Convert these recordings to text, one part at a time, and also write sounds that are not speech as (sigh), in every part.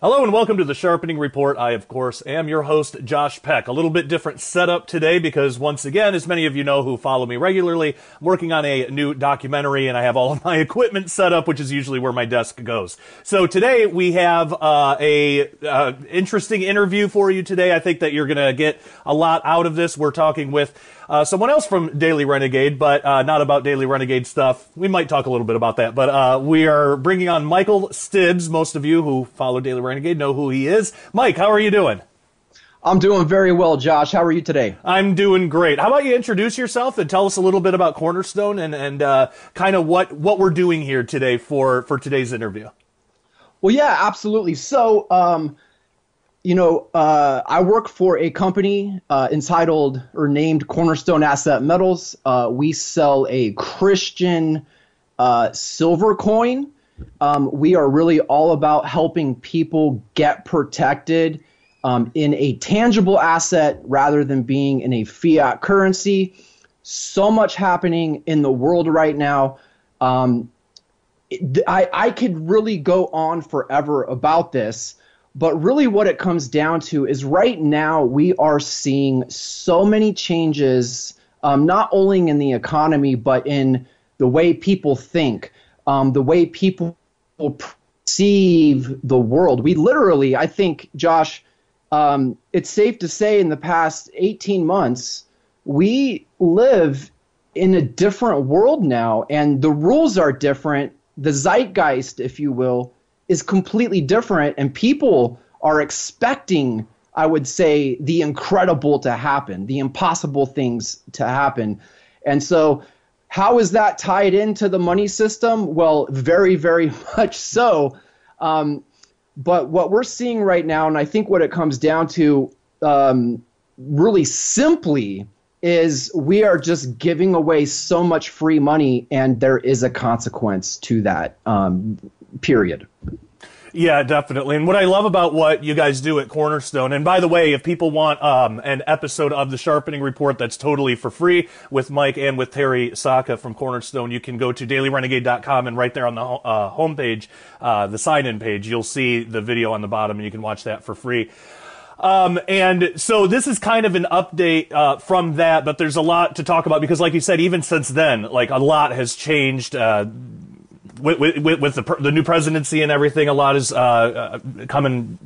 Hello and welcome to the Sharpening Report. I, of course, am your host, Josh Peck. A little bit different setup today because, once again, as many of you know who follow me regularly, I'm working on a new documentary and I have all of my (laughs) equipment set up, which is usually where my desk goes. So today we have uh, a uh, interesting interview for you today. I think that you're going to get a lot out of this. We're talking with uh, someone else from Daily Renegade, but uh, not about Daily Renegade stuff. We might talk a little bit about that, but uh, we are bringing on Michael Stibs. Most of you who follow Daily Renegade know who he is. Mike, how are you doing? I'm doing very well, Josh. How are you today? I'm doing great. How about you introduce yourself and tell us a little bit about Cornerstone and and uh, kind of what what we're doing here today for for today's interview. Well, yeah, absolutely. So, um, you know, uh, I work for a company uh, entitled or named Cornerstone Asset Metals. Uh, we sell a Christian uh, silver coin. Um, we are really all about helping people get protected um, in a tangible asset rather than being in a fiat currency. So much happening in the world right now. Um, I, I could really go on forever about this. But really, what it comes down to is right now we are seeing so many changes, um, not only in the economy, but in the way people think, um, the way people perceive the world. We literally, I think, Josh, um, it's safe to say in the past 18 months, we live in a different world now, and the rules are different. The zeitgeist, if you will, is completely different, and people are expecting, I would say, the incredible to happen, the impossible things to happen. And so, how is that tied into the money system? Well, very, very (laughs) much so. Um, but what we're seeing right now, and I think what it comes down to um, really simply, is we are just giving away so much free money, and there is a consequence to that. Um, period. Yeah, definitely. And what I love about what you guys do at Cornerstone, and by the way, if people want um, an episode of the Sharpening Report that's totally for free with Mike and with Terry Saka from Cornerstone, you can go to dailyrenegade.com and right there on the uh, homepage, uh, the sign in page, you'll see the video on the bottom and you can watch that for free. Um, and so this is kind of an update uh, from that, but there's a lot to talk about because, like you said, even since then, like a lot has changed. Uh, with, with, with the, the new presidency and everything, a lot is uh, uh, coming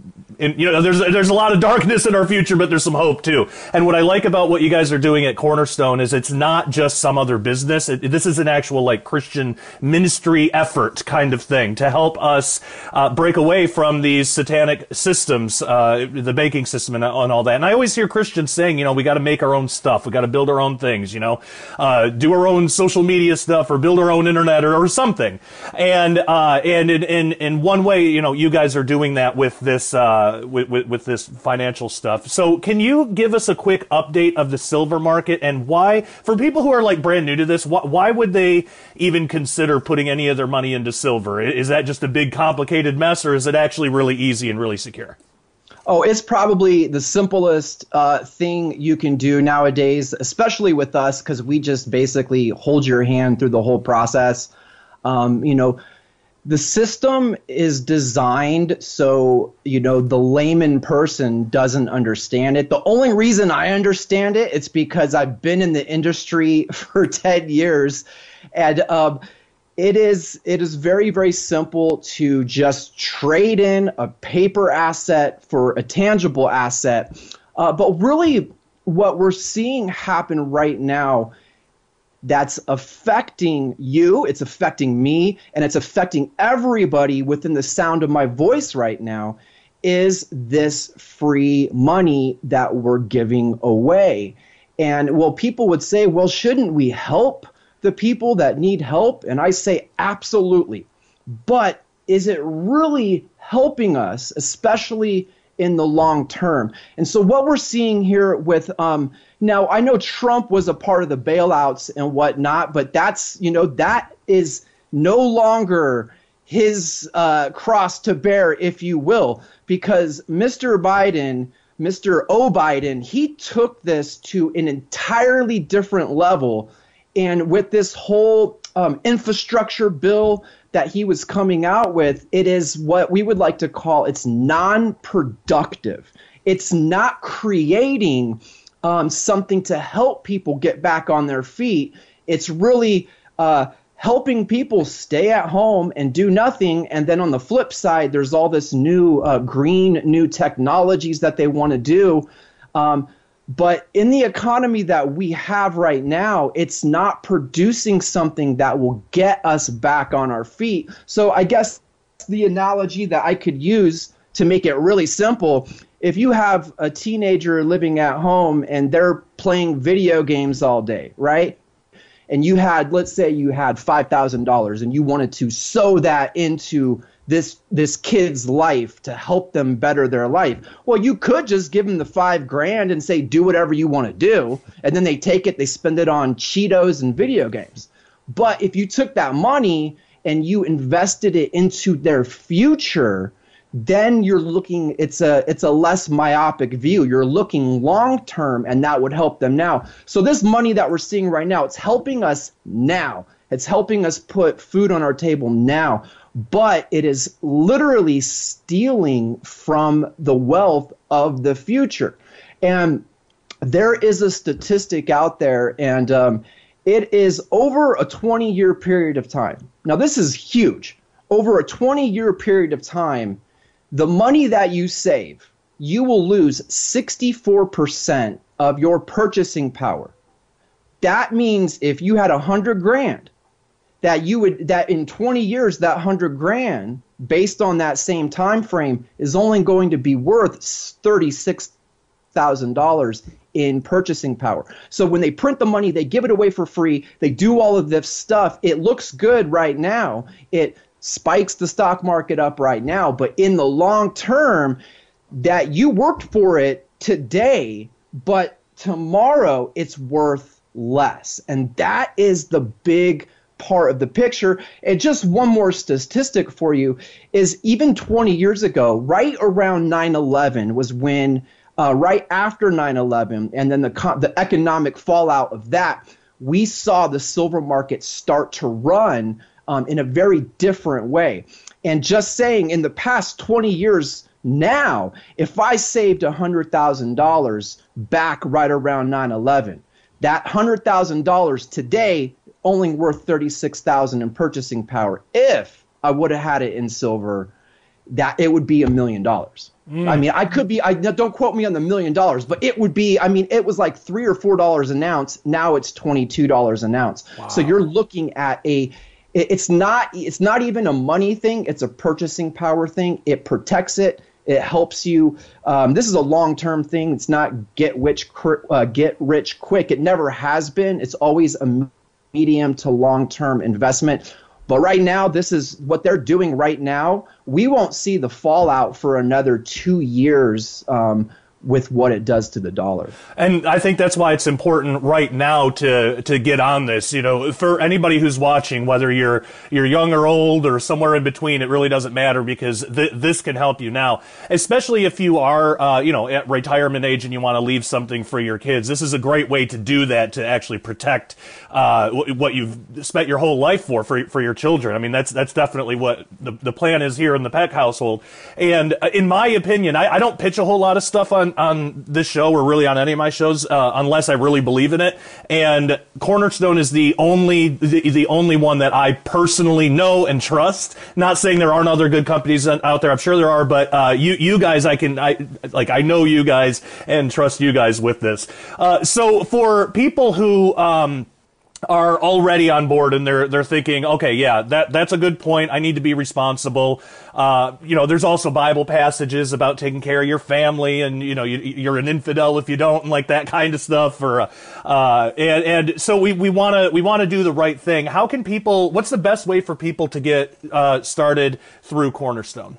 in, you know, there's there's a lot of darkness in our future, but there's some hope too. And what I like about what you guys are doing at Cornerstone is it's not just some other business. It, this is an actual like Christian ministry effort kind of thing to help us uh, break away from these satanic systems, uh, the banking system and, and, all that. And I always hear Christians saying, you know, we got to make our own stuff, we got to build our own things, you know, uh, do our own social media stuff or build our own internet or, or something. And uh, and in, in in one way, you know, you guys are doing that with this. Uh, with, with, with this financial stuff. So, can you give us a quick update of the silver market and why, for people who are like brand new to this, why, why would they even consider putting any of their money into silver? Is that just a big complicated mess, or is it actually really easy and really secure? Oh, it's probably the simplest uh, thing you can do nowadays, especially with us, because we just basically hold your hand through the whole process. Um, you know, the system is designed so you know the layman person doesn't understand it. The only reason i understand it it's because i've been in the industry (laughs) for 10 years. And um, it is it is very very simple to just trade in a paper asset for a tangible asset. Uh, but really what we're seeing happen right now that's affecting you, it's affecting me, and it's affecting everybody within the sound of my voice right now is this free money that we're giving away. And well, people would say, well, shouldn't we help the people that need help? And I say, absolutely. But is it really helping us, especially in the long term? And so, what we're seeing here with um, now, I know Trump was a part of the bailouts and whatnot, but that's, you know, that is no longer his uh, cross to bear, if you will, because Mr. Biden, Mr. O. Biden, he took this to an entirely different level. And with this whole um, infrastructure bill that he was coming out with, it is what we would like to call it's non-productive. It's not creating um, something to help people get back on their feet. It's really uh, helping people stay at home and do nothing. And then on the flip side, there's all this new uh, green, new technologies that they want to do. Um, but in the economy that we have right now, it's not producing something that will get us back on our feet. So I guess the analogy that I could use to make it really simple if you have a teenager living at home and they're playing video games all day, right? And you had, let's say you had $5,000 and you wanted to sow that into this this kid's life to help them better their life. Well, you could just give them the 5 grand and say do whatever you want to do and then they take it, they spend it on Cheetos and video games. But if you took that money and you invested it into their future, then you're looking it's a it's a less myopic view. You're looking long term and that would help them now. So this money that we're seeing right now it's helping us now. It's helping us put food on our table now. But it is literally stealing from the wealth of the future. And there is a statistic out there and um, it is over a 20 year period of time. Now this is huge. Over a 20 year period of time the money that you save, you will lose 64% of your purchasing power. That means if you had a hundred grand, that you would that in 20 years that hundred grand, based on that same time frame, is only going to be worth thirty-six thousand dollars in purchasing power. So when they print the money, they give it away for free. They do all of this stuff. It looks good right now. It spikes the stock market up right now, but in the long term, that you worked for it today, but tomorrow it's worth less. And that is the big part of the picture. And just one more statistic for you is even 20 years ago, right around 9 11 was when, uh, right after 9 11, and then the, the economic fallout of that, we saw the silver market start to run um, in a very different way. And just saying, in the past 20 years now, if I saved $100,000 back right around 9 11, that $100,000 today only worth 36,000 in purchasing power. If I would have had it in silver, that it would be a million dollars. Mm. I mean, I could be. I don't quote me on the million dollars, but it would be. I mean, it was like three or four dollars an ounce. Now it's twenty two dollars an ounce. Wow. So you're looking at a it's not it's not even a money thing. It's a purchasing power thing. It protects it. It helps you. Um, this is a long-term thing. It's not get rich uh, get rich quick. It never has been. It's always a medium to long-term investment. But right now this is what they're doing right now. We won't see the fallout for another two years um, with what it does to the dollar. And I think that's why it's important right now to to get on this. You know, for anybody who's watching, whether you're you're young or old or somewhere in between, it really doesn't matter because th- this can help you now. Especially if you are, uh, you know, at retirement age and you want to leave something for your kids. This is a great way to do that to actually protect uh, what you've spent your whole life for for for your children. I mean, that's that's definitely what the the plan is here in the Peck household. And uh, in my opinion, I, I don't pitch a whole lot of stuff on on this show or really on any of my shows uh, unless I really believe in it. And Cornerstone is the only the, the only one that I personally know and trust. Not saying there aren't other good companies out there. I'm sure there are, but uh, you you guys, I can I like I know you guys and trust you guys with this. Uh, so for people who um, are already on board and they're they're thinking, okay, yeah, that that's a good point. I need to be responsible. Uh, you know, there's also Bible passages about taking care of your family, and you know, you, are an infidel if you don't, and like that kind of stuff. Or uh, and and so we we want to we want to do the right thing. How can people? What's the best way for people to get uh, started through Cornerstone?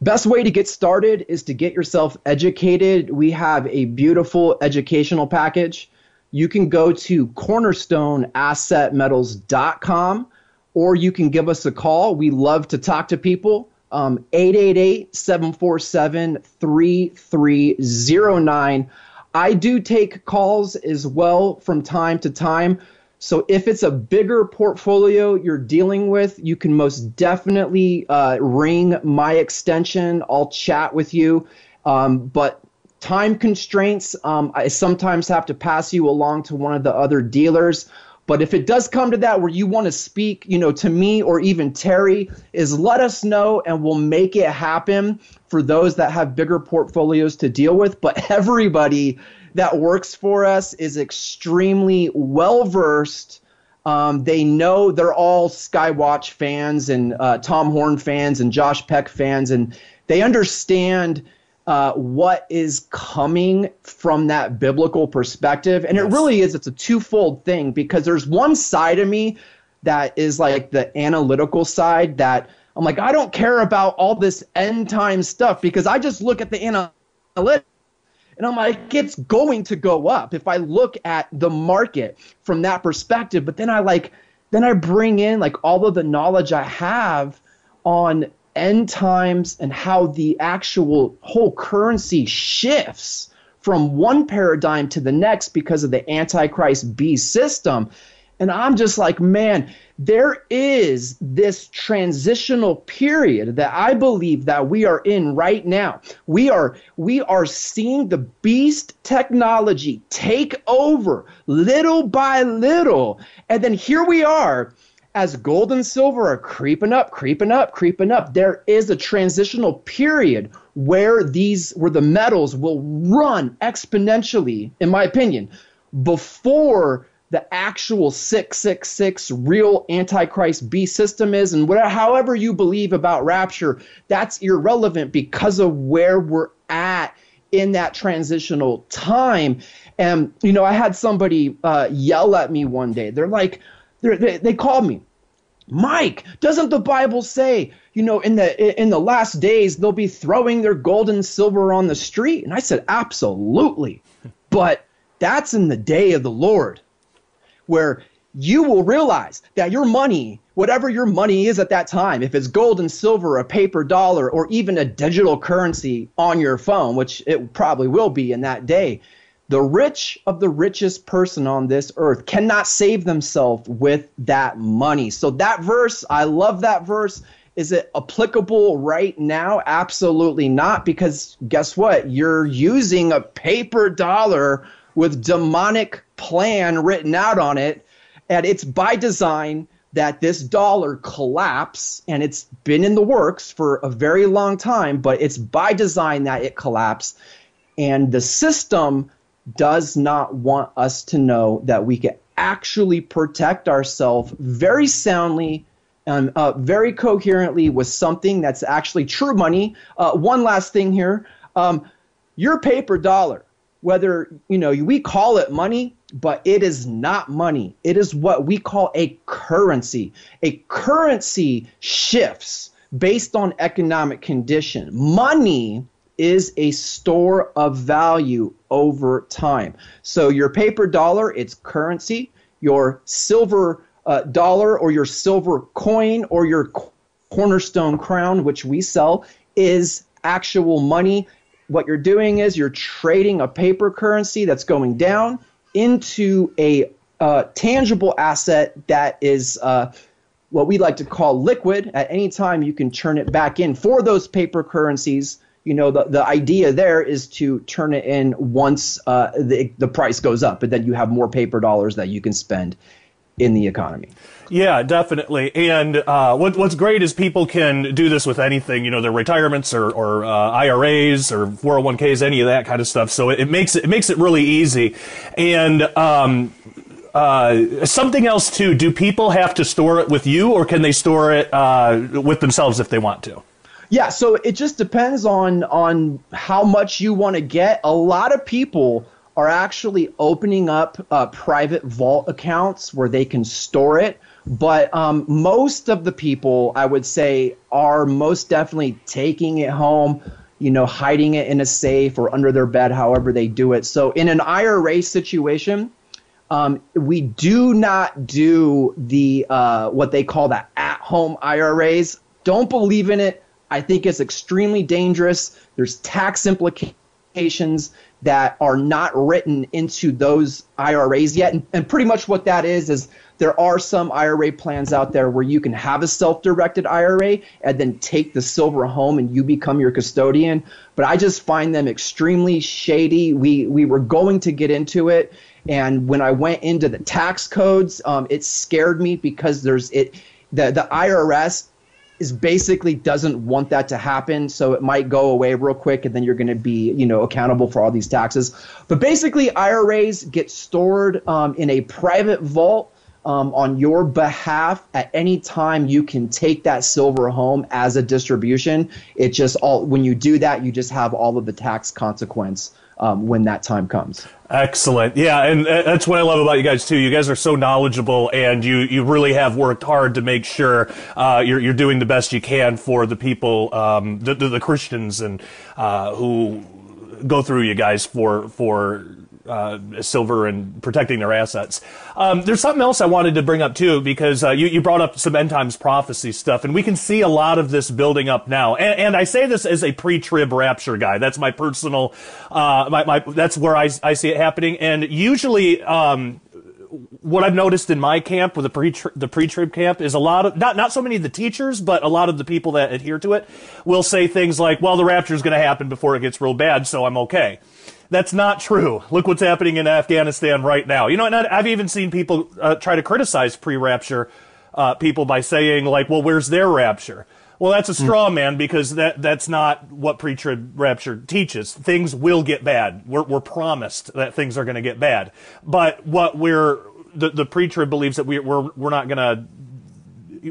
Best way to get started is to get yourself educated. We have a beautiful educational package you can go to cornerstoneassetmetals.com or you can give us a call. We love to talk to people. Um, 888 747 3309. I do take calls as well from time to time. So if it's a bigger portfolio you're dealing with, you can most definitely uh, ring my extension. I'll chat with you. Um, but time constraints, um, I sometimes have to pass you along to one of the other dealers. But if it does come to that where you want to speak, you know, to me or even Terry, is let us know and we'll make it happen for those that have bigger portfolios to deal with. But everybody that works for us is extremely well versed. Um, they know they're all Skywatch fans and uh, Tom Horn fans and Josh Peck fans, and they understand uh, what is coming from that biblical perspective. And yes. it really is, it's a twofold thing because there's one side of me that is like the analytical side that I'm like, I don't care about all this end time stuff because I just look at the analytics. And I'm like, it's going to go up if I look at the market from that perspective. But then I like, then I bring in like all of the knowledge I have on end times and how the actual whole currency shifts from one paradigm to the next because of the Antichrist beast system. And I'm just like, man, there is this transitional period that I believe that we are in right now. We are we are seeing the beast technology take over little by little. And then here we are as gold and silver are creeping up, creeping up, creeping up, there is a transitional period where these where the metals will run exponentially, in my opinion, before the actual 666 real antichrist beast system is. And whatever however you believe about rapture that's irrelevant because of where we're at in that transitional time. And you know i had somebody uh, yell at me one day. They're like they, they called me Mike, doesn't the Bible say, you know, in the in the last days they'll be throwing their gold and silver on the street? And I said, absolutely. (laughs) But that's in the day of the Lord, where you will realize that your money, whatever your money is at that time, if it's gold and silver, a paper dollar, or even a digital currency on your phone, which it probably will be in that day, the rich of the richest person on this earth cannot save themselves with that money. So, that verse, I love that verse. Is it applicable right now? Absolutely not, because guess what? You're using a paper dollar with demonic plan written out on it, and it's by design that this dollar collapse, and it's been in the works for a very long time, but it's by design that it collapse. And the system does not want us to know that we can actually protect ourselves very soundly and uh, very coherently with something that's actually true money. Uh, one last thing here. Um, your paper dollar, whether you know we call it money, but it is not money. It is what we call a currency. A currency shifts based on economic condition. Money is a store of value over time. So your paper dollar, it's currency. Your silver uh, dollar or your silver coin or your cornerstone crown, which we sell, is actual money. What you're doing is you're trading a paper currency that's going down into a uh, tangible asset that is uh, what we like to call liquid. At any time, you can turn it back in for those paper currencies you know the, the idea there is to turn it in once uh, the, the price goes up but then you have more paper dollars that you can spend in the economy. Yeah definitely. And uh, what, what's great is people can do this with anything you know their retirements or, or uh, iras or 401ks any of that kind of stuff. So it, it makes it, it makes it really easy. And um, uh, something else too do people have to store it with you or can they store it uh, with themselves if they want to yeah, so it just depends on on how much you want to get. A lot of people are actually opening up uh, private vault accounts where they can store it. But um, most of the people, I would say, are most definitely taking it home, you know, hiding it in a safe or under their bed, however they do it. So in an IRA situation, um, we do not do the uh, what they call the at-home IRAs. Don't believe in it I think it's extremely dangerous. There's tax implications that are not written into those IRAs yet. And, and, pretty much what that is is there are some IRA plans out there where you can have a self-directed IRA and then take the silver home and you become your custodian. But I just find them extremely shady. We we were going to get into it, and when I went into the tax codes, um, it scared me because there's it the the IRS is basically doesn't want that to happen. So it might go away real quick and then you're going to be you know accountable for all these taxes. But basically iras get stored um, in a private vault um, on your behalf at any time you can take that silver home as a distribution. It just all when you do that you just have all of the tax consequence um, when that time comes. Excellent. Yeah, and that's what I love about you guys too. You guys are so knowledgeable, and you you really have worked hard to make sure uh, you're you're doing the best you can for the people, um, the, the, the Christians, and uh, who go through you guys for for uh, silver and protecting their assets. Um, there's something else I wanted to bring up too, because uh, you, you brought up some end times prophecy stuff, and we can see a lot of this building up now. And, and I say this as a pre-trib rapture guy. That's my personal, uh, my, my, that's where I, I see it happening. And usually, um, what I've noticed in my camp, with the pre the pre trib camp, is a lot of not not so many of the teachers, but a lot of the people that adhere to it will say things like, "Well, the rapture is going to happen before it gets real bad, so I'm okay." That's not true. Look what's happening in Afghanistan right now. You know, and I've even seen people uh, try to criticize pre-rapture uh, people by saying like, "Well, where's their rapture?" Well, that's a hmm. straw man because that that's not what pre-trib rapture teaches. Things will get bad. We're, we're promised that things are going to get bad. But what we're the, the pre-trib believes that we, we're we're not going to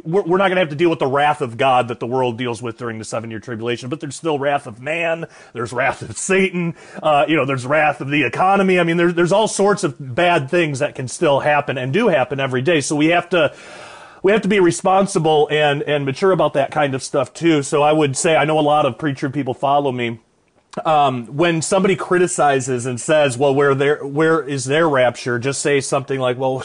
we're, we're not going to have to deal with the wrath of God that the world deals with during the seven year tribulation, but there's still wrath of man. There's wrath of Satan. Uh, you know, there's wrath of the economy. I mean, there's, there's all sorts of bad things that can still happen and do happen every day. So we have to, we have to be responsible and, and mature about that kind of stuff too. So I would say, I know a lot of preacher people follow me. Um, when somebody criticizes and says, well, where there, where is their rapture? Just say something like, well,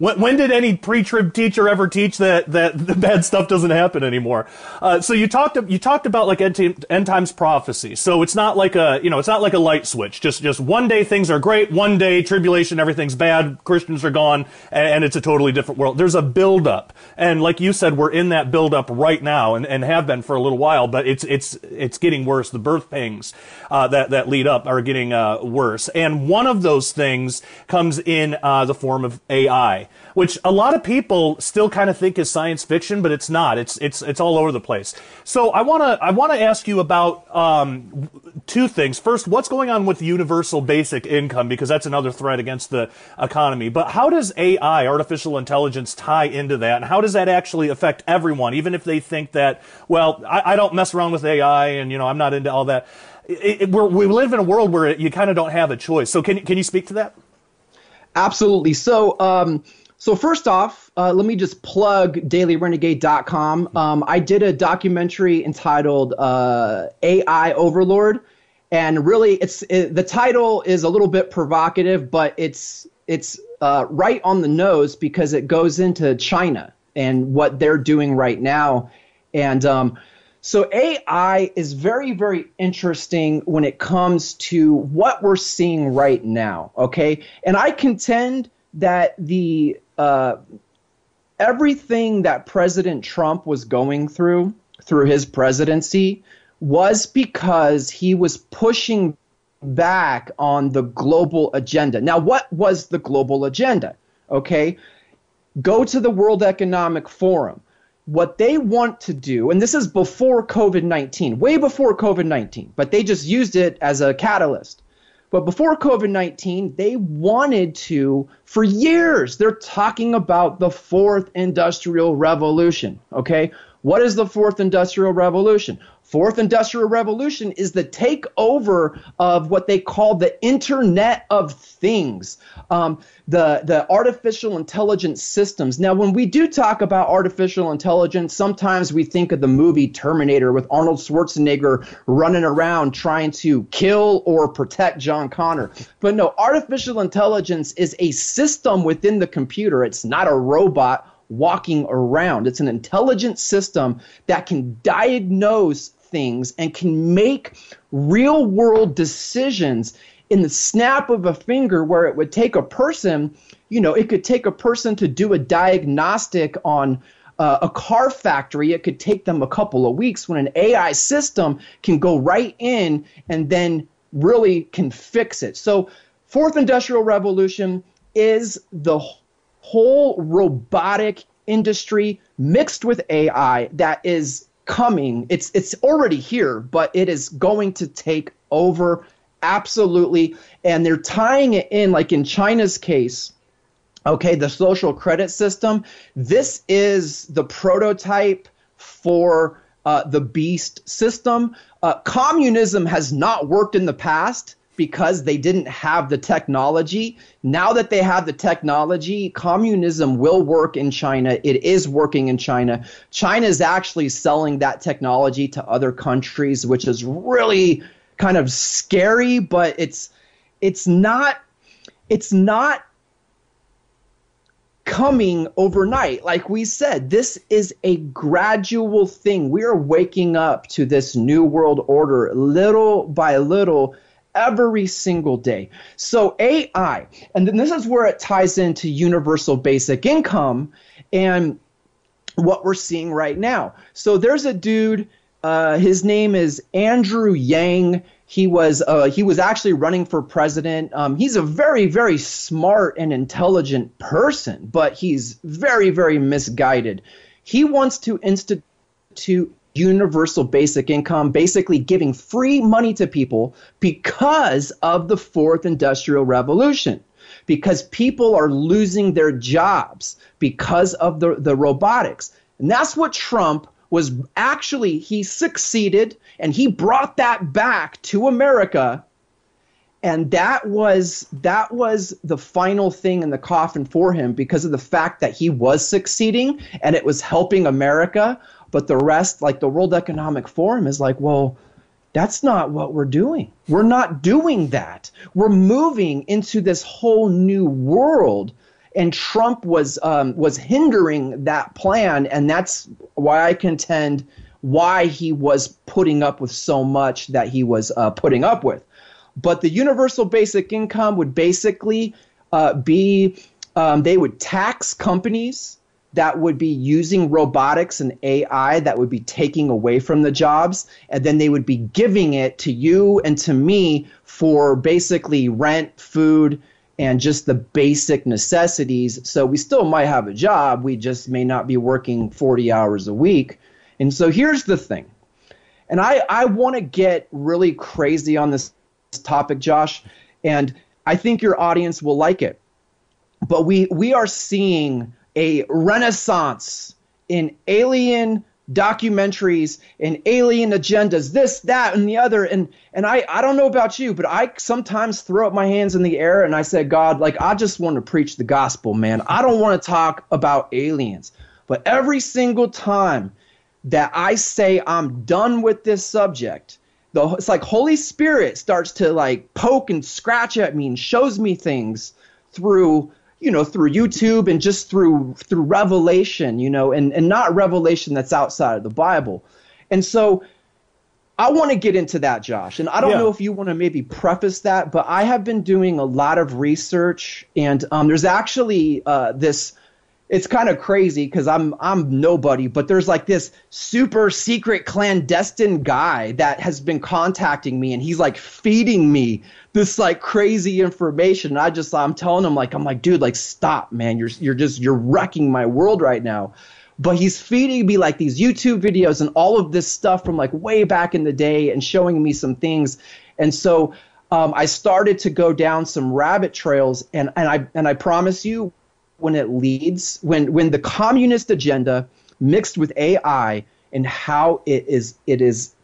when, when did any pre-trib teacher ever teach that that the bad stuff doesn't happen anymore? Uh, so you talked you talked about like end, end times prophecy. So it's not like a you know it's not like a light switch. Just just one day things are great, one day tribulation everything's bad, Christians are gone, and, and it's a totally different world. There's a buildup, and like you said, we're in that buildup right now, and, and have been for a little while. But it's it's it's getting worse. The birth pangs uh, that that lead up are getting uh, worse, and one of those things comes in uh, the form of AI which a lot of people still kind of think is science fiction, but it's not. It's it's it's all over the place. So I wanna I wanna ask you about um, two things. First, what's going on with universal basic income because that's another threat against the economy. But how does AI, artificial intelligence, tie into that, and how does that actually affect everyone, even if they think that well, I, I don't mess around with AI and you know I'm not into all that. It, it, we live in a world where you kind of don't have a choice. So can can you speak to that? Absolutely. So. Um, so first off, uh, let me just plug dailyrenegade.com. Um, I did a documentary entitled uh, AI Overlord, and really, it's it, the title is a little bit provocative, but it's it's uh, right on the nose because it goes into China and what they're doing right now, and um, so AI is very, very interesting when it comes to what we're seeing right now. Okay, and I contend that the uh, everything that President Trump was going through through his presidency was because he was pushing back on the global agenda. Now, what was the global agenda? Okay, go to the World Economic Forum. What they want to do, and this is before COVID 19, way before COVID 19, but they just used it as a catalyst. But before COVID 19, they wanted to, for years, they're talking about the fourth industrial revolution. Okay? What is the fourth industrial revolution? Fourth industrial revolution is the takeover of what they call the Internet of Things, um, the the artificial intelligence systems. Now, when we do talk about artificial intelligence, sometimes we think of the movie Terminator with Arnold Schwarzenegger running around trying to kill or protect John Connor. But no, artificial intelligence is a system within the computer. It's not a robot walking around. It's an intelligent system that can diagnose things and can make real world decisions in the snap of a finger where it would take a person, you know, it could take a person to do a diagnostic on uh, a car factory, it could take them a couple of weeks when an AI system can go right in and then really can fix it. So, fourth industrial revolution is the whole robotic industry mixed with AI that is coming. It's it's already here, but it is going to take over absolutely and they're tying it in like in China's case okay, the social credit system. This is the prototype for uh, the beast system. Uh, communism has not worked in the past because they didn't have the technology. Now that they have the technology, communism will work in China. It is working in China. China is actually selling that technology to other countries, which is really kind of scary, but it's it's not it's not coming overnight. Like we said, this is a gradual thing. We are waking up to this new world order little by little every single day. So AI, and then this is where it ties into universal basic income and what we're seeing right now. So there's a dude, uh, his name is Andrew Yang. He was uh, he was actually running for president. Um, he's a very very smart and intelligent person, but he's very very misguided. He wants to institute universal basic income, basically giving free money to people because of the fourth industrial revolution. Because people are losing their jobs because of the, the robotics. And that's what Trump was actually, he succeeded and he brought that back to America. And that was that was the final thing in the coffin for him because of the fact that he was succeeding and it was helping America. But the rest, like the World Economic Forum, is like, well, that's not what we're doing. We're not doing that. We're moving into this whole new world and Trump was um, was hindering that plan, and that's why I contend why he was putting up with so much that he was uh, putting up with. But the universal basic income would basically uh, be um, they would tax companies that would be using robotics and AI that would be taking away from the jobs, and then they would be giving it to you and to me for basically rent, food, and just the basic necessities. So we still might have a job, we just may not be working 40 hours a week. And so here's the thing. And I, I want to get really crazy on this topic, Josh, and I think your audience will like it. But we, we are seeing a renaissance in alien documentaries and alien agendas, this, that, and the other. And and I, I don't know about you, but I sometimes throw up my hands in the air and I say, God, like I just want to preach the gospel, man. I don't want to talk about aliens. But every single time that I say I'm done with this subject, the, it's like Holy Spirit starts to like poke and scratch at me and shows me things through you know through youtube and just through through revelation you know and and not revelation that's outside of the bible and so i want to get into that josh and i don't yeah. know if you want to maybe preface that but i have been doing a lot of research and um, there's actually uh, this it's kind of crazy because I'm I'm nobody, but there's like this super secret clandestine guy that has been contacting me, and he's like feeding me this like crazy information. And I just I'm telling him like I'm like, dude, like stop, man, you're you're just you're wrecking my world right now. But he's feeding me like these YouTube videos and all of this stuff from like way back in the day, and showing me some things, and so. Um, I started to go down some rabbit trails, and, and I and I promise you, when it leads when when the communist agenda mixed with AI and how it is it is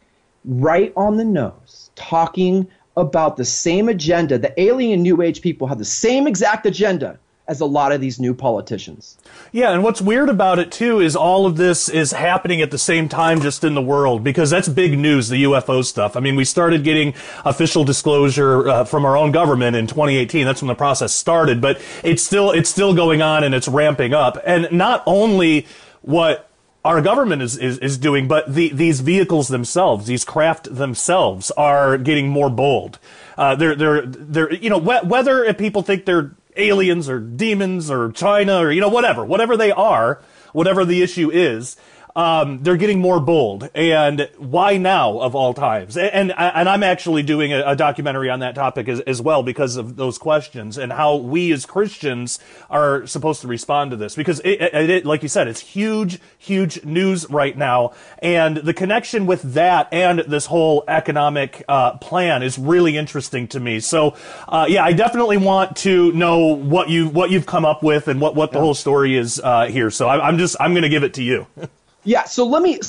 right on the nose talking about the same agenda. The alien new age people have the same exact agenda as a lot of these new politicians. Yeah, and what's weird about it too is all of this is happening at the same time just in the world because that's big news, the UFO stuff. I mean, we started getting official disclosure uh, from our own government in 2018. That's when the process started, but it's still it's still going on and it's ramping up. And not only what our government is, is, is doing, but the, these vehicles themselves, these craft themselves, are getting more bold. Uh, they're they're they're you know wh- whether people think they're aliens or demons or China or you know whatever whatever they are, whatever the issue is, um, they're getting more bold. And why now of all times? And, and, and I'm actually doing a, a documentary on that topic as, as, well because of those questions and how we as Christians are supposed to respond to this. Because it, it, it, like you said, it's huge, huge news right now. And the connection with that and this whole economic uh, plan is really interesting to me. So, uh, yeah, I definitely want to know what you what you've come up with and what what the yeah. whole story is uh, here. So I, I'm just I'm going to give it to you. (laughs) Yeah, so let me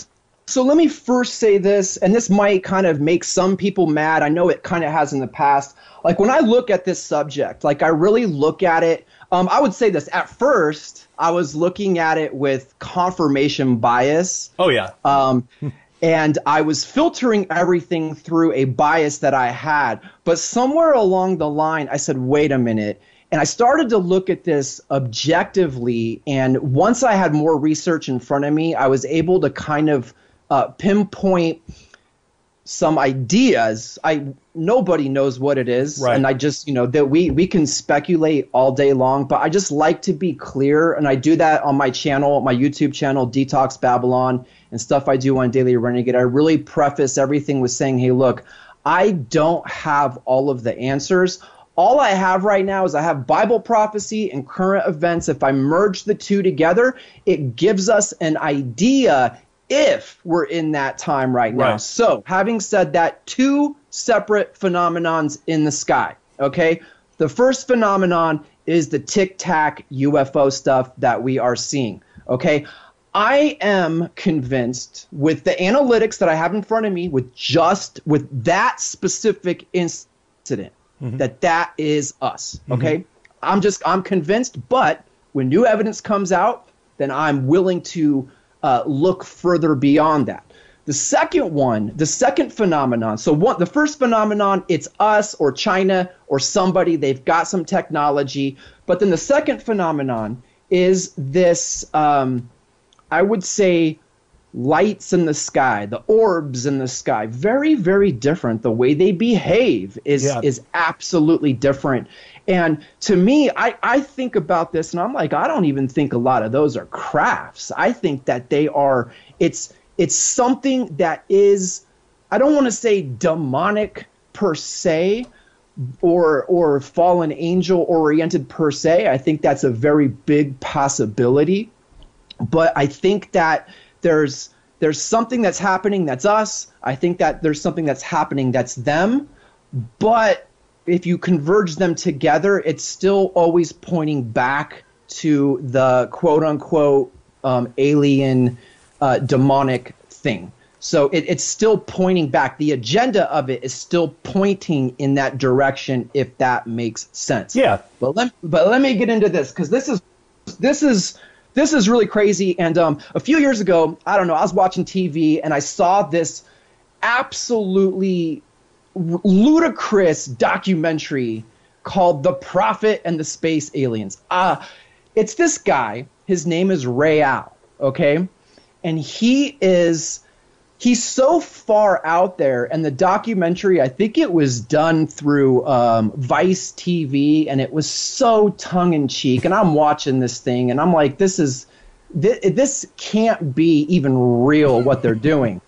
so let me first say this, and this might kind of make some people mad. I know it kind of has in the past. Like when I look at this subject, like I really look at it. Um, I would say this at first, I was looking at it with confirmation bias. Oh yeah. Um, and I was filtering everything through a bias that I had. But somewhere along the line, I said, wait a minute. And I started to look at this objectively. And once I had more research in front of me, I was able to kind of uh, pinpoint some ideas. I nobody knows what it is, right. and I just you know that we we can speculate all day long. But I just like to be clear, and I do that on my channel, my YouTube channel, Detox Babylon, and stuff I do on Daily Renegade. I really preface everything with saying, "Hey, look." I don't have all of the answers all I have right now is I have Bible prophecy and current events. If I merge the two together, it gives us an idea if we're in that time right now. Right. So, having said that, two separate phenomenons in the sky. Okay. The first phenomenon is the tic tac UFO stuff that we are seeing. Okay. I am convinced with the analytics that I have in front of me, with just with that specific incident, mm-hmm. that that is us. Mm-hmm. Okay, mm-hmm. I'm just I'm convinced. But when new evidence comes out, then I'm willing to uh, look further beyond that. The second one, the second phenomenon. So one, the first phenomenon, it's us or China or somebody. They've got some technology. But then the second phenomenon is this. Um, I would say lights in the sky, the orbs in the sky, very, very different. The way they behave is yeah. is absolutely different. And to me, I, I think about this and I'm like, I don't even think a lot of those are crafts. I think that they are it's it's something that is I don't want to say demonic per se or or fallen angel oriented per se. I think that's a very big possibility. But I think that there's there's something that's happening that's us. I think that there's something that's happening that's them. But if you converge them together, it's still always pointing back to the quote unquote um, alien uh, demonic thing. So it, it's still pointing back. The agenda of it is still pointing in that direction, if that makes sense. Yeah. But let but let me get into this because this is this is this is really crazy. And um, a few years ago, I don't know, I was watching TV and I saw this absolutely ludicrous documentary called The Prophet and the Space Aliens. Uh, it's this guy, his name is Raël, okay? And he is he's so far out there and the documentary i think it was done through um, vice tv and it was so tongue-in-cheek and i'm watching this thing and i'm like this is this, this can't be even real what they're doing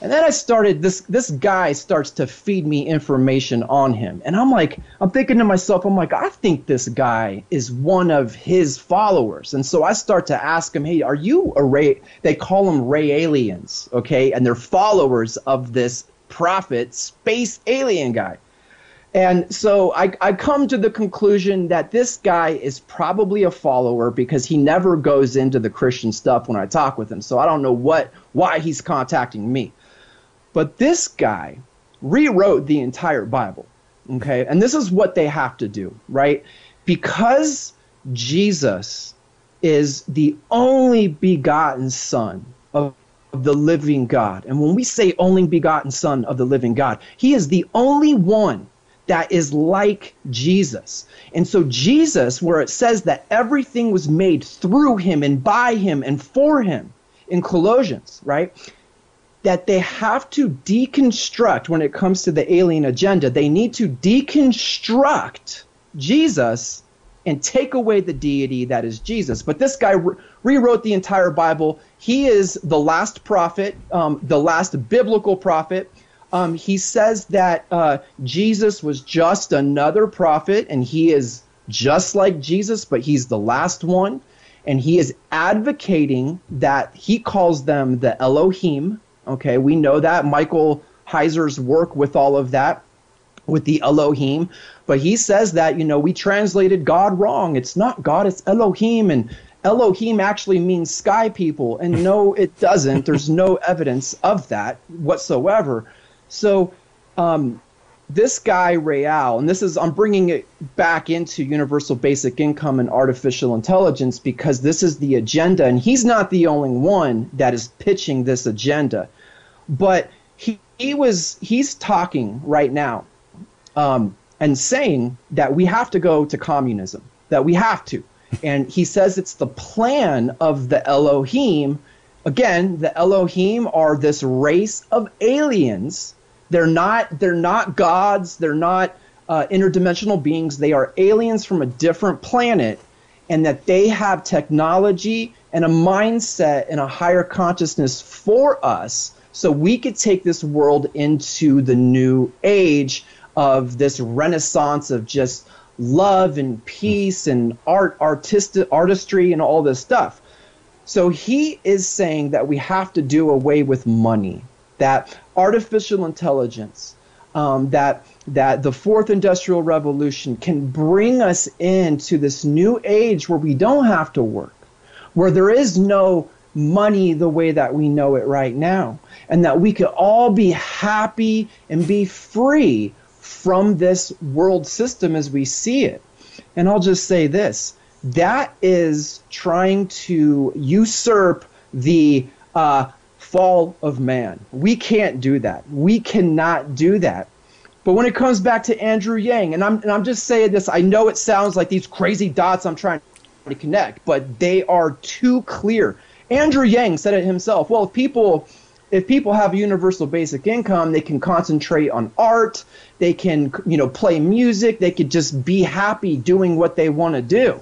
and then I started this this guy starts to feed me information on him. And I'm like, I'm thinking to myself, I'm like, I think this guy is one of his followers. And so I start to ask him, hey, are you a Ray? They call them Raëlians, okay? And they're followers of this prophet, space alien guy. And so I, I come to the conclusion that this guy is probably a follower because he never goes into the Christian stuff when I talk with him. So I don't know what why he's contacting me. But this guy rewrote the entire Bible. Okay. And this is what they have to do, right? Because Jesus is the only begotten Son of, of the living God. And when we say only begotten Son of the living God, he is the only one that is like Jesus. And so, Jesus, where it says that everything was made through him and by him and for him, in Colossians, right? That they have to deconstruct when it comes to the alien agenda. They need to deconstruct Jesus and take away the deity that is Jesus. But this guy re- rewrote the entire Bible. He is the last prophet, um, the last biblical prophet. Um, he says that uh, Jesus was just another prophet, and he is just like Jesus, but he's the last one. And he is advocating that he calls them the Elohim. Okay, we know that. Michael Heiser's work with all of that, with the Elohim. But he says that, you know, we translated God wrong. It's not God, it's Elohim. And Elohim actually means sky people. And (laughs) no, it doesn't. There's no evidence of that whatsoever. So, um, this guy Raël, and this is I'm bringing it back into universal basic income and artificial intelligence because this is the agenda, and he's not the only one that is pitching this agenda, but he, he was he's talking right now, um, and saying that we have to go to communism, that we have to, and he says it's the plan of the Elohim. Again, the Elohim are this race of aliens they're not they're not gods. They're not uh, interdimensional beings. They are aliens from a different planet, and that they have technology and a mindset and a higher consciousness for us, so we could take this world into the new age of this renaissance of just love and peace and art, artistic artistry, and all this stuff. So he is saying that we have to do away with money that artificial intelligence, um, that that the fourth industrial revolution can bring us into this new age where we don't have to work, where there is no money the way that we know it right now, and that we could all be happy and be free from this world system as we see it. And I'll just say this that is trying to usurp the uh, fall of man. We can't do that. We cannot do that. But when it comes back to Andrew Yang, and I'm, and I'm just saying this, I know it sounds like these crazy dots I'm trying to connect, but they are too clear. Andrew Yang said it himself. Well, if people if people have a universal basic income, they can concentrate on art, they can you know play music, they could just be happy doing what they want to do.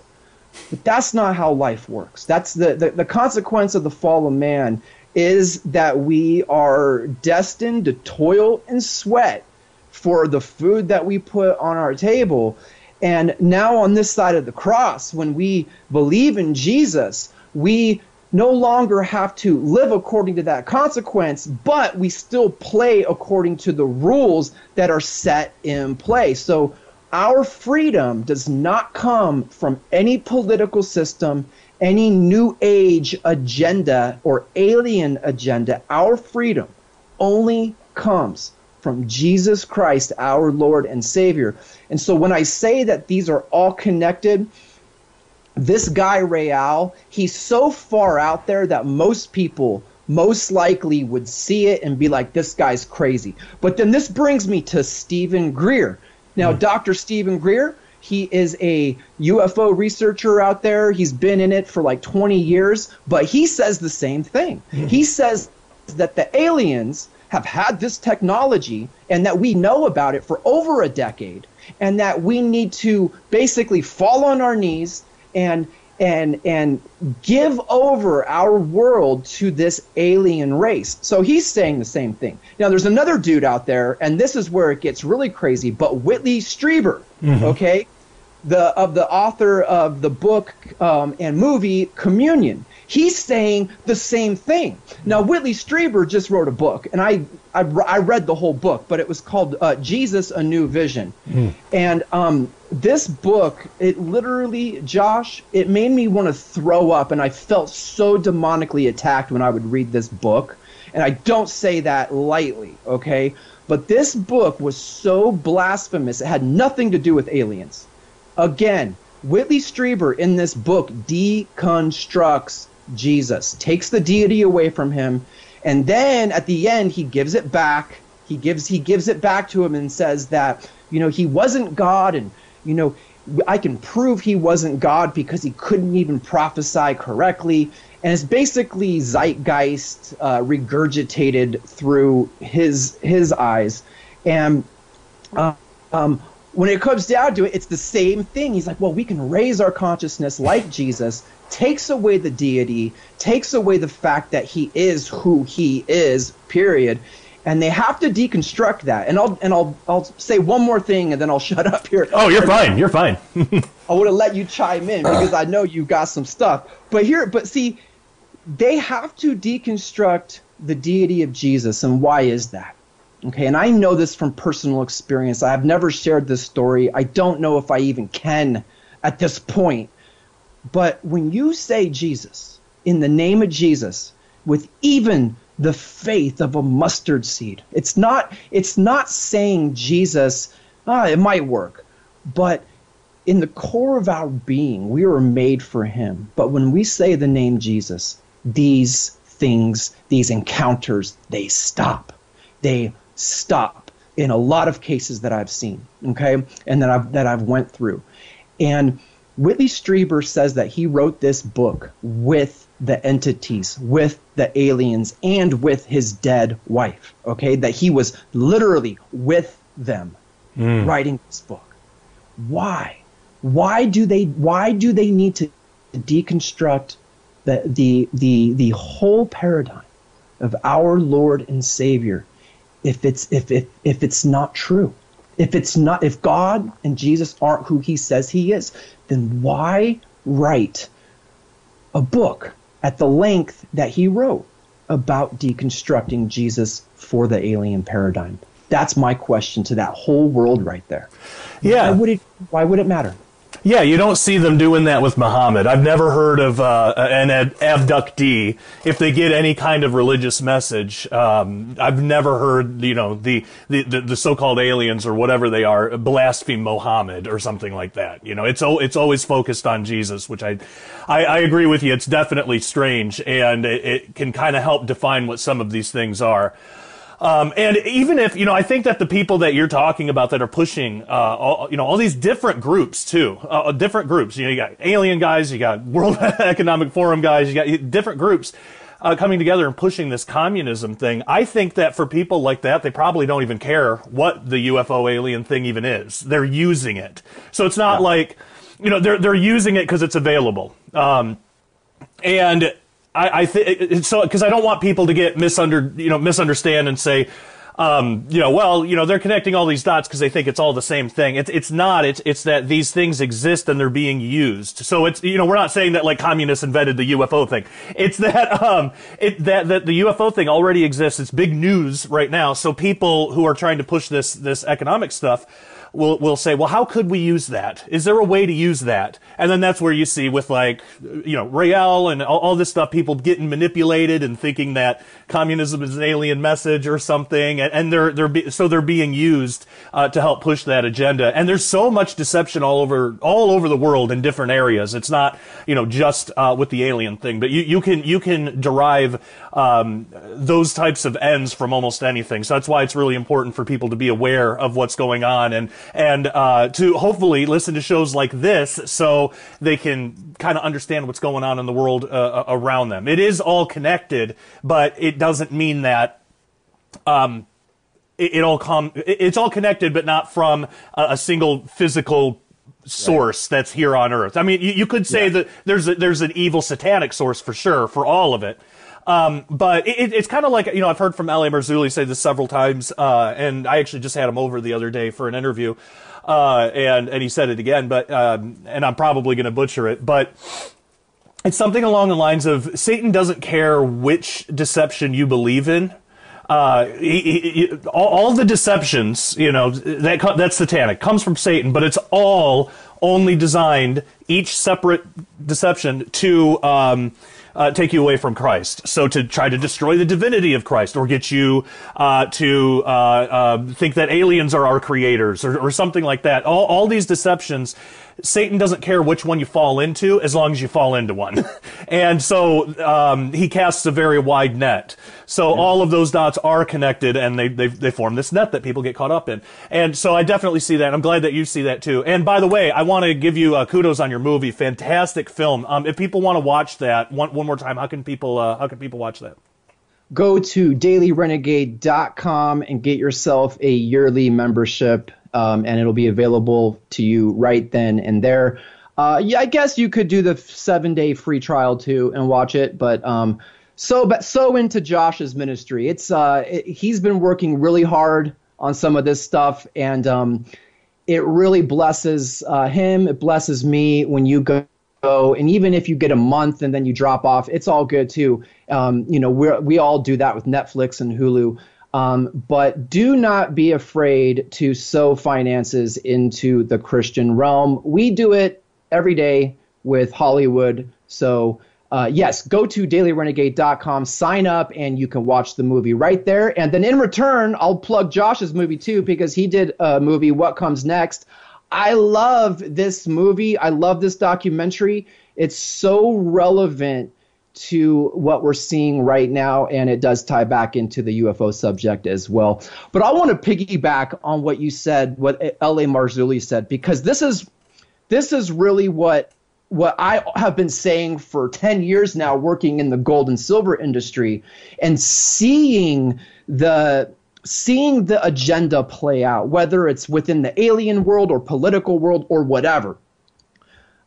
But that's not how life works. That's the, the, the consequence of the fall of man is that we are destined to toil and sweat for the food that we put on our table. And now, on this side of the cross, when we believe in Jesus, we no longer have to live according to that consequence, but we still play according to the rules that are set in place. So, our freedom does not come from any political system any new age agenda or alien agenda, our freedom only comes from Jesus Christ, our Lord and Savior. And so when I say that these are all connected, this guy Raël, he's so far out there that most people most likely would see it and be like, this guy's crazy. But then this brings me to Steven Greer. Now, mm. Dr. Steven Greer, he is a UFO researcher out there. He's been in it for like 20 years, but he says the same thing. Mm-hmm. He says that the aliens have had this technology and that we know about it for over a decade and that we need to basically fall on our knees and and and give over our world to this alien race. So he's saying the same thing. Now there's another dude out there, and this is where it gets really crazy. But Whitley Strieber, mm-hmm. okay, the of the author of the book um, and movie Communion. He's saying the same thing. Now, Whitley Strieber just wrote a book, and I I, I read the whole book, but it was called uh, Jesus: A New Vision. Mm. And um, this book, it literally, Josh, it made me want to throw up, and I felt so demonically attacked when I would read this book. And I don't say that lightly, okay? But this book was so blasphemous; it had nothing to do with aliens Again, Whitley Strieber in this book deconstructs Jesus, takes the deity away from him, and then at the end he gives it back. He gives he gives it back to him and says that you know he wasn't God, and you know I can prove he wasn't God because he couldn't even prophesy correctly. and it's basically zeitgeist uh, regurgitated through his his eyes, and uh, um, when it comes down to it, it's the same thing. He's like, well, we can raise our consciousness like Jesus, takes away the deity, takes away the fact that he is who he is, period. And they have to deconstruct that. And I'll and I'll I'll say one more thing and then I'll (laughs) shut up here. Oh, you're fine. You're fine. (laughs) I would have let you chime in because I know you got some stuff. But here but see, they have to deconstruct the deity of Jesus. And why is that? Okay, and I know this from personal experience. I have never shared this story. I don't know if I even can at this point. But when you say Jesus, in the name of Jesus, with even the faith of a mustard seed, it's not it's not saying Jesus, ah, it might work, but in the core of our being, we were made for him. But when we say the name Jesus, these things, these encounters, they stop. They stop in a lot of cases that I've seen, okay, and that I've that I've went through. And Whitley Strieber says that he wrote this book with the entities, with the aliens, and with his dead wife. Okay, that he was literally with them mm. writing this book. Why? Why do they? Why do they need to deconstruct the the the the whole paradigm of our Lord and Savior if it's if if if it's not true? If it's not if God and Jesus aren't who he says he is, then why write a book at the length that he wrote about deconstructing Jesus for the alien paradigm? That's my question to that whole world right there. Yeah. Why would it why would it matter? Yeah, you don't see them doing that with Muhammad. I've never heard of uh, an abductee if they get any kind of religious message. Um, I've never heard, you know, the, the, the, the, so-called aliens or whatever they are blaspheme Muhammad or something like that. You know, it's it's always focused on Jesus, which I I, I agree with you. It's definitely strange, and it, it can kind of help define what some of these things are. Um, and even if, you know, I think that the people that you're talking about that are pushing, uh, all, you know, all these different groups too, uh, uh different groups, you know, you got alien guys, you got World (laughs) Economic Forum guys, you got different groups. Uh, coming together and pushing this communism thing. I think that for people like that, they probably don't even care what the UFO alien thing even is. They're using it. So it's not yeah. like, you know, they're, they're using it because it's available. Um, and I, I think so because I don't want people to get misunder you know misunderstand and say. Um, you know, well, you know, they're connecting all these dots because they think it's all the same thing. It's it's not. It's it's that these things exist and they're being used. So it's you know, we're not saying that like communists invented the UFO thing. It's that (laughs) um, it that that the UFO thing already exists. It's big news right now. So people who are trying to push this this economic stuff will will say, well, how could we use that? Is there a way to use that? And then that's where you see with like, you know, Raël and all, all this stuff, people getting manipulated and thinking that communism is an alien message or something, and, and they're they're be, so they're being used uh, to help push that agenda. And there's so much deception all over all over the world in different areas. It's not you know just uh, with the alien thing, but you you can you can derive um, those types of ends from almost anything. So that's why it's really important for people to be aware of what's going on and and uh, to hopefully listen to shows like this so they can kind of understand what's going on in the world uh, around them. It is all connected, but it doesn't mean that. Um, it, it all come. It's all connected, but not from a, a single physical source right. that's here on Earth. I mean, you, you could say yeah. that there's a, there's an evil satanic source for sure for all of it. Um, but it, it's kind of like, you know, I've heard from L.A. Marzulli say this several times, uh, and I actually just had him over the other day for an interview, uh, and, and he said it again, but, um, and I'm probably going to butcher it, but it's something along the lines of Satan doesn't care which deception you believe in. Uh, he, he, all, all, the deceptions, you know, that that's satanic, comes from Satan, but it's all only designed, each separate deception, to um, uh, take you away from Christ. So to try to destroy the divinity of Christ or get you uh, to uh, uh, think that aliens are our creators or, or something like that. All, all these deceptions, Satan doesn't care which one you fall into as long as you fall into one. (laughs) and so um, he casts a very wide net. So yeah. all of those dots are connected and they, they, they form this net that people get caught up in. And so I definitely see that. I'm glad that you see that too. And by the way, I want to give you uh, kudos on your movie. Fantastic film. Um, if people want to watch that one, one more time, how can people, uh, how can people watch that? Go to dailyrenegade.com and get yourself a yearly membership. Um, and it'll be available to you right then and there. Uh, yeah, I guess you could do the seven day free trial too and watch it, but um, so but so into Josh's ministry. It's uh, it, he's been working really hard on some of this stuff, and um, it really blesses uh, him. It blesses me when you go. And even if you get a month and then you drop off, it's all good too. Um, you know, we we all do that with Netflix and Hulu. Um, but do not be afraid to sow finances into the Christian realm. We do it every day with Hollywood. So, uh, yes, go to dailyrenegade.com, sign up, and you can watch the movie right there. And then in return, I'll plug Josh's movie too, because he did a movie, What Comes Next. I love this movie. I love this documentary. It's so relevant to what we're seeing right now, and it does tie back into the UFO subject as well. But I want to piggyback on what you said, what L.A. Marzulli said, because this is this is really what what I have been saying for 10 years now working in the gold and silver industry and seeing the seeing the agenda play out whether it's within the alien world or political world or whatever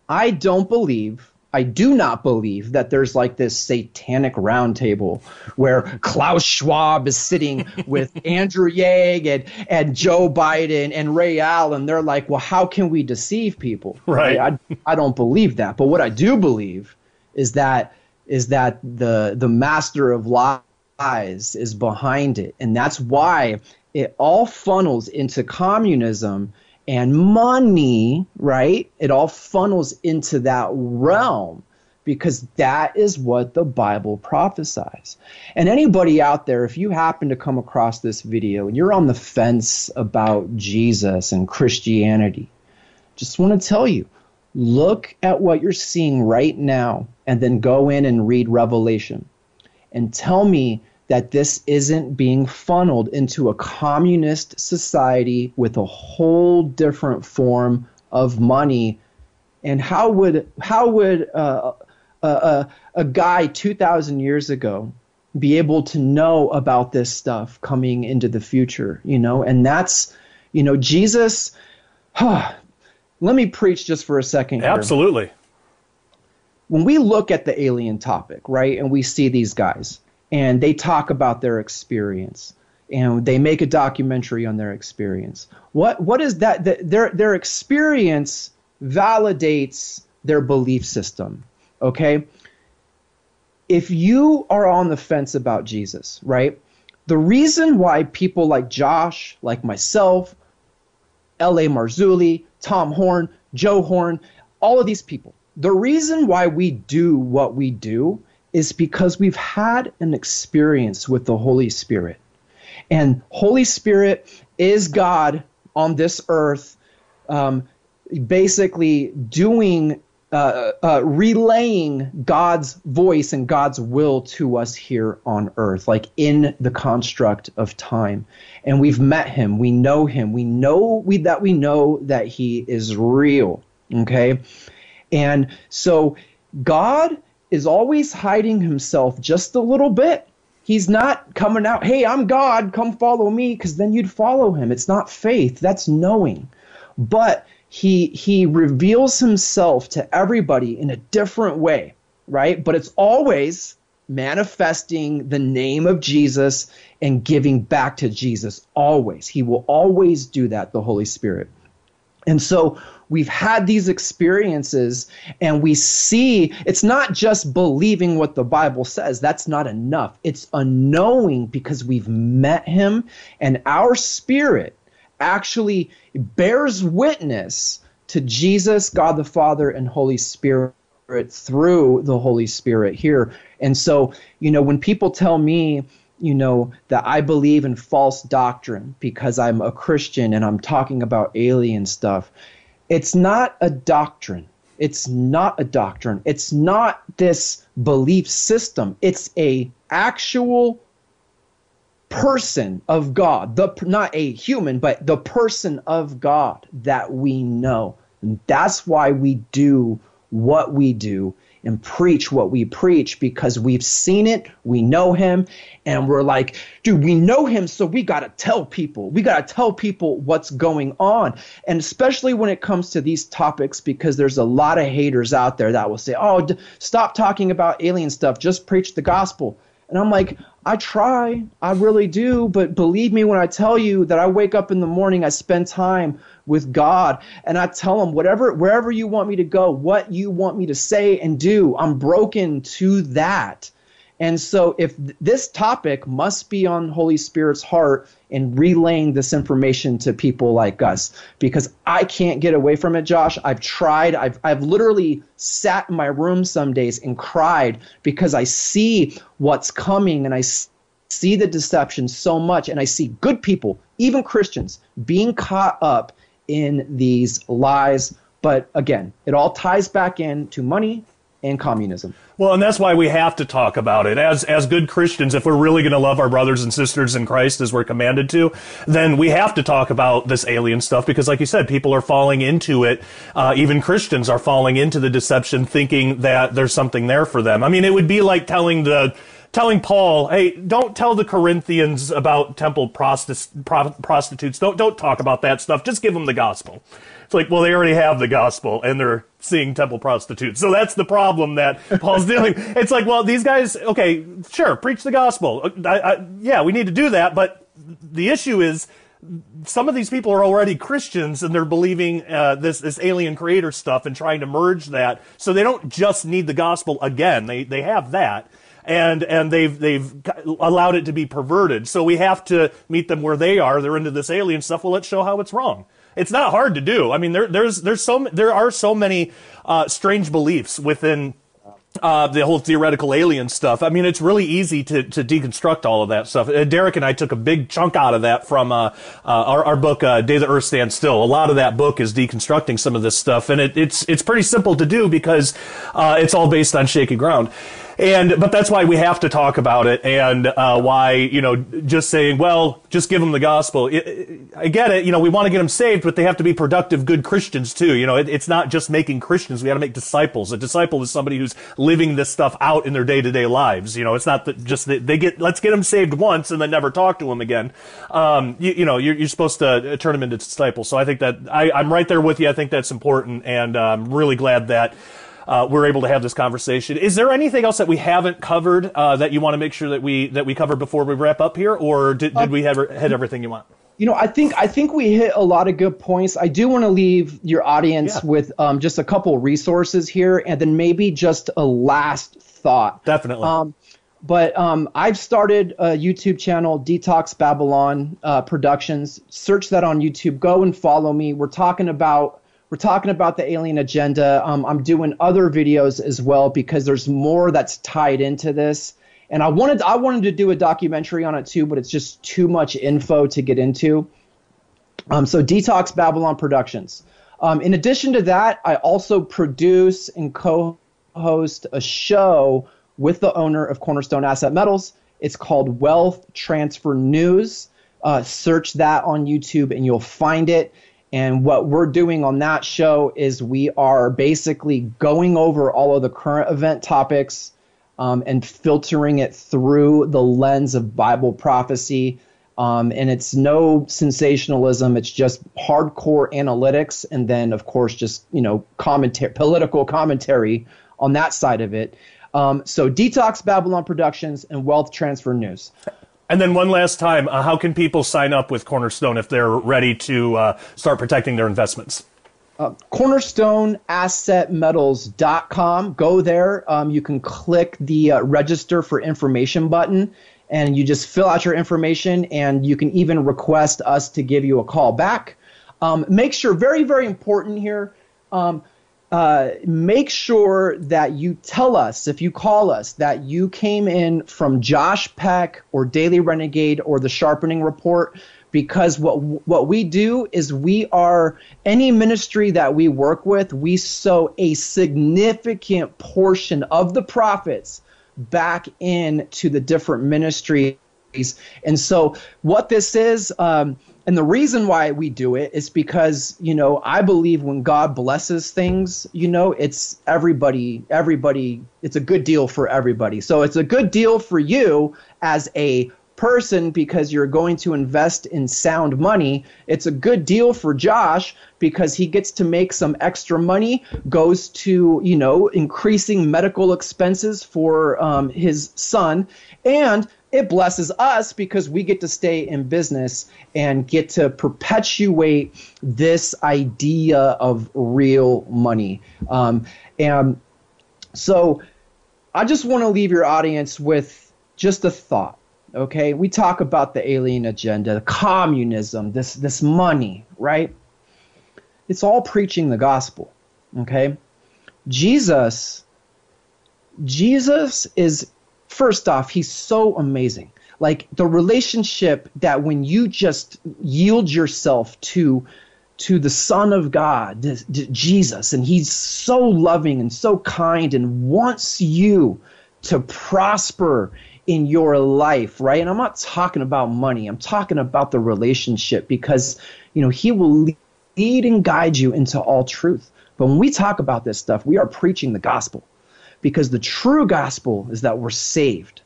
I don't believe I do not believe that there's like this satanic roundtable where Klaus Schwab is sitting (laughs) with Andrew Yang and, and Joe Biden and Raël. They're like, well, how can we deceive people? Right. I, I don't believe that. But what I do believe is that is that the the master of lies is behind it, and that's why it all funnels into communism and money, right? It all funnels into that realm because that is what the Bible prophesies. And anybody out there, if you happen to come across this video and you're on the fence about Jesus and Christianity, just want to tell you look at what you're seeing right now and then go in and read Revelation and tell me that this isn't being funneled into a communist society with a whole different form of money. And how would how would uh, a, a guy 2,000 years ago be able to know about this stuff coming into the future? You know, and that's you know Jesus. Huh, (sighs) let me preach just for a second. Here. Absolutely. When we look at the alien topic, right, and we see these guys, and they talk about their experience and they make a documentary on their experience. What what is that? Their their experience validates their belief system. Okay. If you are on the fence about Jesus, right? The reason why people like Josh, like myself, L.A. Marzulli, Tom Horn, Joe Horn, all of these people, the reason why we do what we do is because we've had an experience with the Holy Spirit. And Holy Spirit is God on this earth, um, basically doing, uh, uh, relaying God's voice and God's will to us here on earth, like in the construct of time. And we've met him, we know him, we know we, that we know that he is real. Okay. And so God is always hiding himself just a little bit. He's not coming out, hey, I'm God, come follow me, because then you'd follow him. It's not faith, that's knowing. But he he reveals himself to everybody in a different way, right? But it's always manifesting the name of Jesus and giving back to Jesus always. He will always do that, the Holy Spirit. And so we've had these experiences and we see it's not just believing what the Bible says. That's not enough. It's a knowing because we've met him and our spirit actually bears witness to Jesus, God the Father, and Holy Spirit through the Holy Spirit here. And so, you know, when people tell me, you know, that I believe in false doctrine because I'm a Christian and I'm talking about alien stuff, it's not a doctrine. It's not a doctrine. It's not this belief system. It's a actual person of God, the not a human, but the person of God that we know. And that's why we do what we do and preach what we preach because we've seen it, we know him, and we're like, dude, we know him, so we got to tell people. We got to tell people what's going on. And especially when it comes to these topics, because there's a lot of haters out there that will say, oh, d- stop talking about alien stuff, just preach the gospel. And I'm like, I try, I really do, but believe me when I tell you that I wake up in the morning, I spend time with God, and I tell him whatever wherever you want me to go, what you want me to say and do, I'm broken to that. And so, if th- this topic must be on Holy Spirit's heart in relaying this information to people like us, because I can't get away from it, Josh. I've tried. I've I've literally sat in my room some days and cried because I see what's coming and I see the deception so much, and I see good people, even Christians, being caught up in these lies. But again, it all ties back into money and communism. Well, and that's why we have to talk about it. As as good Christians, if we're really going to love our brothers and sisters in Christ as we're commanded to, then we have to talk about this alien stuff because, like you said, people are falling into it. Uh, even Christians are falling into the deception, thinking that there's something there for them. I mean, it would be like telling the telling Paul, "Hey, don't tell the Corinthians about temple prostitutes. Don't don't talk about that stuff. Just give them the gospel." It's like, well, they already have the gospel and they're seeing temple prostitutes. So that's the problem that Paul's (laughs) dealing. It's like, well, these guys, okay, sure, preach the gospel. I, I, yeah, we need to do that, but the issue is some of these people are already Christians and they're believing uh, this this alien creator stuff and trying to merge that. So they don't just need the gospel again. They they have that and and they've they've allowed it to be perverted. So we have to meet them where they are. They're into this alien stuff. Well, let's show how it's wrong. It's not hard to do. I mean, there there's there's so there are so many uh, strange beliefs within uh, the whole theoretical alien stuff. I mean, it's really easy to, to deconstruct all of that stuff. Uh, Derek and I took a big chunk out of that from uh, uh, our, our book, uh, Day the Earth Stands Still. A lot of that book is deconstructing some of this stuff, and it, it's it's pretty simple to do because uh, it's all based on shaky ground. And but that's why we have to talk about it, and uh, why you know just saying, well, just give them the gospel. It, it, I get it. You know, we want to get them saved, but they have to be productive, good Christians too. You know, it, it's not just making Christians. We got to make disciples. A disciple is somebody who's living this stuff out in their day to day lives. You know, it's not that just they, they, get let's get them saved once and then never talk to them again. Um, you, you, know, you're, you're, supposed to turn them into disciples. So I think that I, I'm right there with you. I think that's important, and uh, I'm really glad that uh, we're able to have this conversation. Is there anything else that we haven't covered uh, that you want to make sure that we that we cover before we wrap up here, or did, did we have hit everything you want? You know, I think I think we hit a lot of good points. I do want to leave your audience yeah. with um, just a couple resources here, and then maybe just a last thought. Definitely. Um, but um, I've started a YouTube channel, Detox Babylon uh, Productions. Search that on YouTube. Go and follow me. We're talking about we're talking about the alien agenda. Um, I'm doing other videos as well because there's more that's tied into this. And I wanted I wanted to do a documentary on it too, but it's just too much info to get into. Um, so Detox Babylon Productions. Um, in addition to that, I also produce and co-host a show with the owner of Cornerstone Asset Metals. It's called Wealth Transfer News. Uh, search that on YouTube and you'll find it. And what we're doing on that show is we are basically going over all of the current event topics um, and filtering it through the lens of Bible prophecy. Um, and it's no sensationalism. It's just hardcore analytics, and then of course just you know commentary, political commentary on that side of it. Um, so Detox Babylon Productions and Wealth Transfer News. And then one last time, uh, how can people sign up with Cornerstone if they're ready to uh, start protecting their investments? Uh, cornerstoneassetmetals.com. Go there. Um, you can click the uh, register for information button and you just fill out your information and you can even request us to give you a call back. Um, make sure, very, very important here. Um, uh, make sure that you tell us if you call us that you came in from Josh Peck or Daily Renegade or the Sharpening Report because what what we do is we are any ministry that we work with we sow a significant portion of the profits back into the different ministries. And so, what this is, um, and the reason why we do it is because, you know, I believe when God blesses things, you know, it's everybody, everybody, it's a good deal for everybody. So, it's a good deal for you as a person because you're going to invest in sound money. It's a good deal for Josh because he gets to make some extra money, goes to, you know, increasing medical expenses for um, his son. And it blesses us because we get to stay in business and get to perpetuate this idea of real money. Um, and so I just want to leave your audience with just a thought. Okay, we talk about the alien agenda, the communism, this this money, right? It's all preaching the gospel. Okay, Jesus. Jesus is first off, he's so amazing. Like the relationship that when you just yield yourself to to the Son of God, Jesus, and he's so loving and so kind and wants you to prosper in your life, right? And I'm not talking about money. I'm talking about the relationship because, you know, he will lead and guide you into all truth. But when we talk about this stuff, we are preaching the gospel because the true gospel is that we're saved.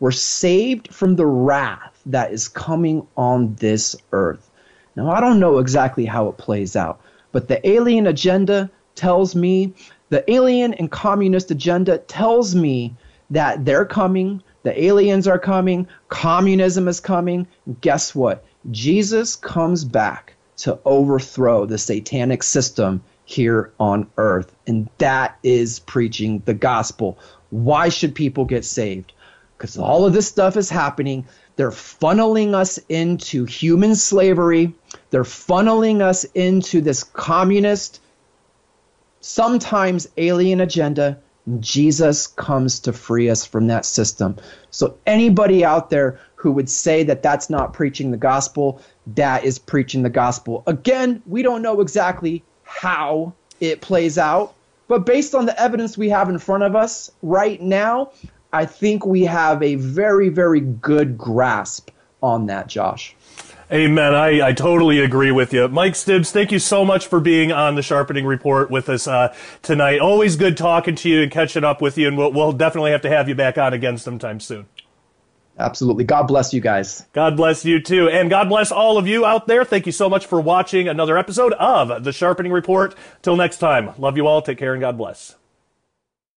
We're saved from the wrath that is coming on this earth. Now, I don't know exactly how it plays out, but the alien agenda tells me, the alien and communist agenda tells me that they're coming, the aliens are coming, communism is coming. Guess what? Jesus comes back to overthrow the satanic system here on earth. And that is preaching the gospel. Why should people get saved? Because all of this stuff is happening. They're funneling us into human slavery. They're funneling us into this communist, sometimes alien agenda. Jesus comes to free us from that system. So, anybody out there who would say that that's not preaching the gospel, that is preaching the gospel. Again, we don't know exactly how it plays out. But based on the evidence we have in front of us right now, I think we have a very, very good grasp on that, Josh. Amen. I, I totally agree with you. Mike Stibs, thank you so much for being on the Sharpening Report with us uh, tonight. Always good talking to you and catching up with you, and we'll, we'll definitely have to have you back on again sometime soon. Absolutely. God bless you guys. God bless you too. And God bless all of you out there. Thank you so much for watching another episode of The Sharpening Report. Till next time, love you all. Take care and God bless.